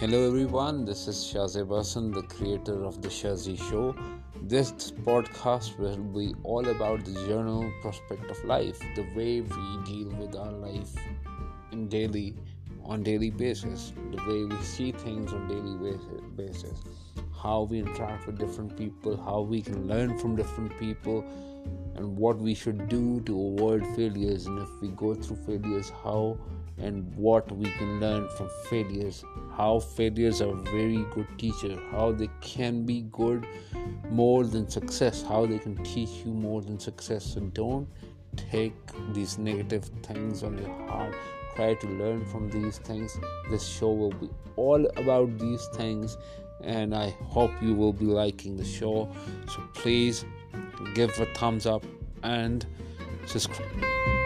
Hello everyone, this is Shazib Basan, the creator of the Shazi Show. This podcast will be all about the general prospect of life, the way we deal with our life in daily on daily basis, the way we see things on daily basis, how we interact with different people, how we can learn from different people, and what we should do to avoid failures, and if we go through failures, how and what we can learn from failures how failures are very good teacher how they can be good more than success how they can teach you more than success. So don't take these negative things on your heart. Try to learn from these things. This show will be all about these things and i hope you will be liking the show. So please give a thumbs up and subscribe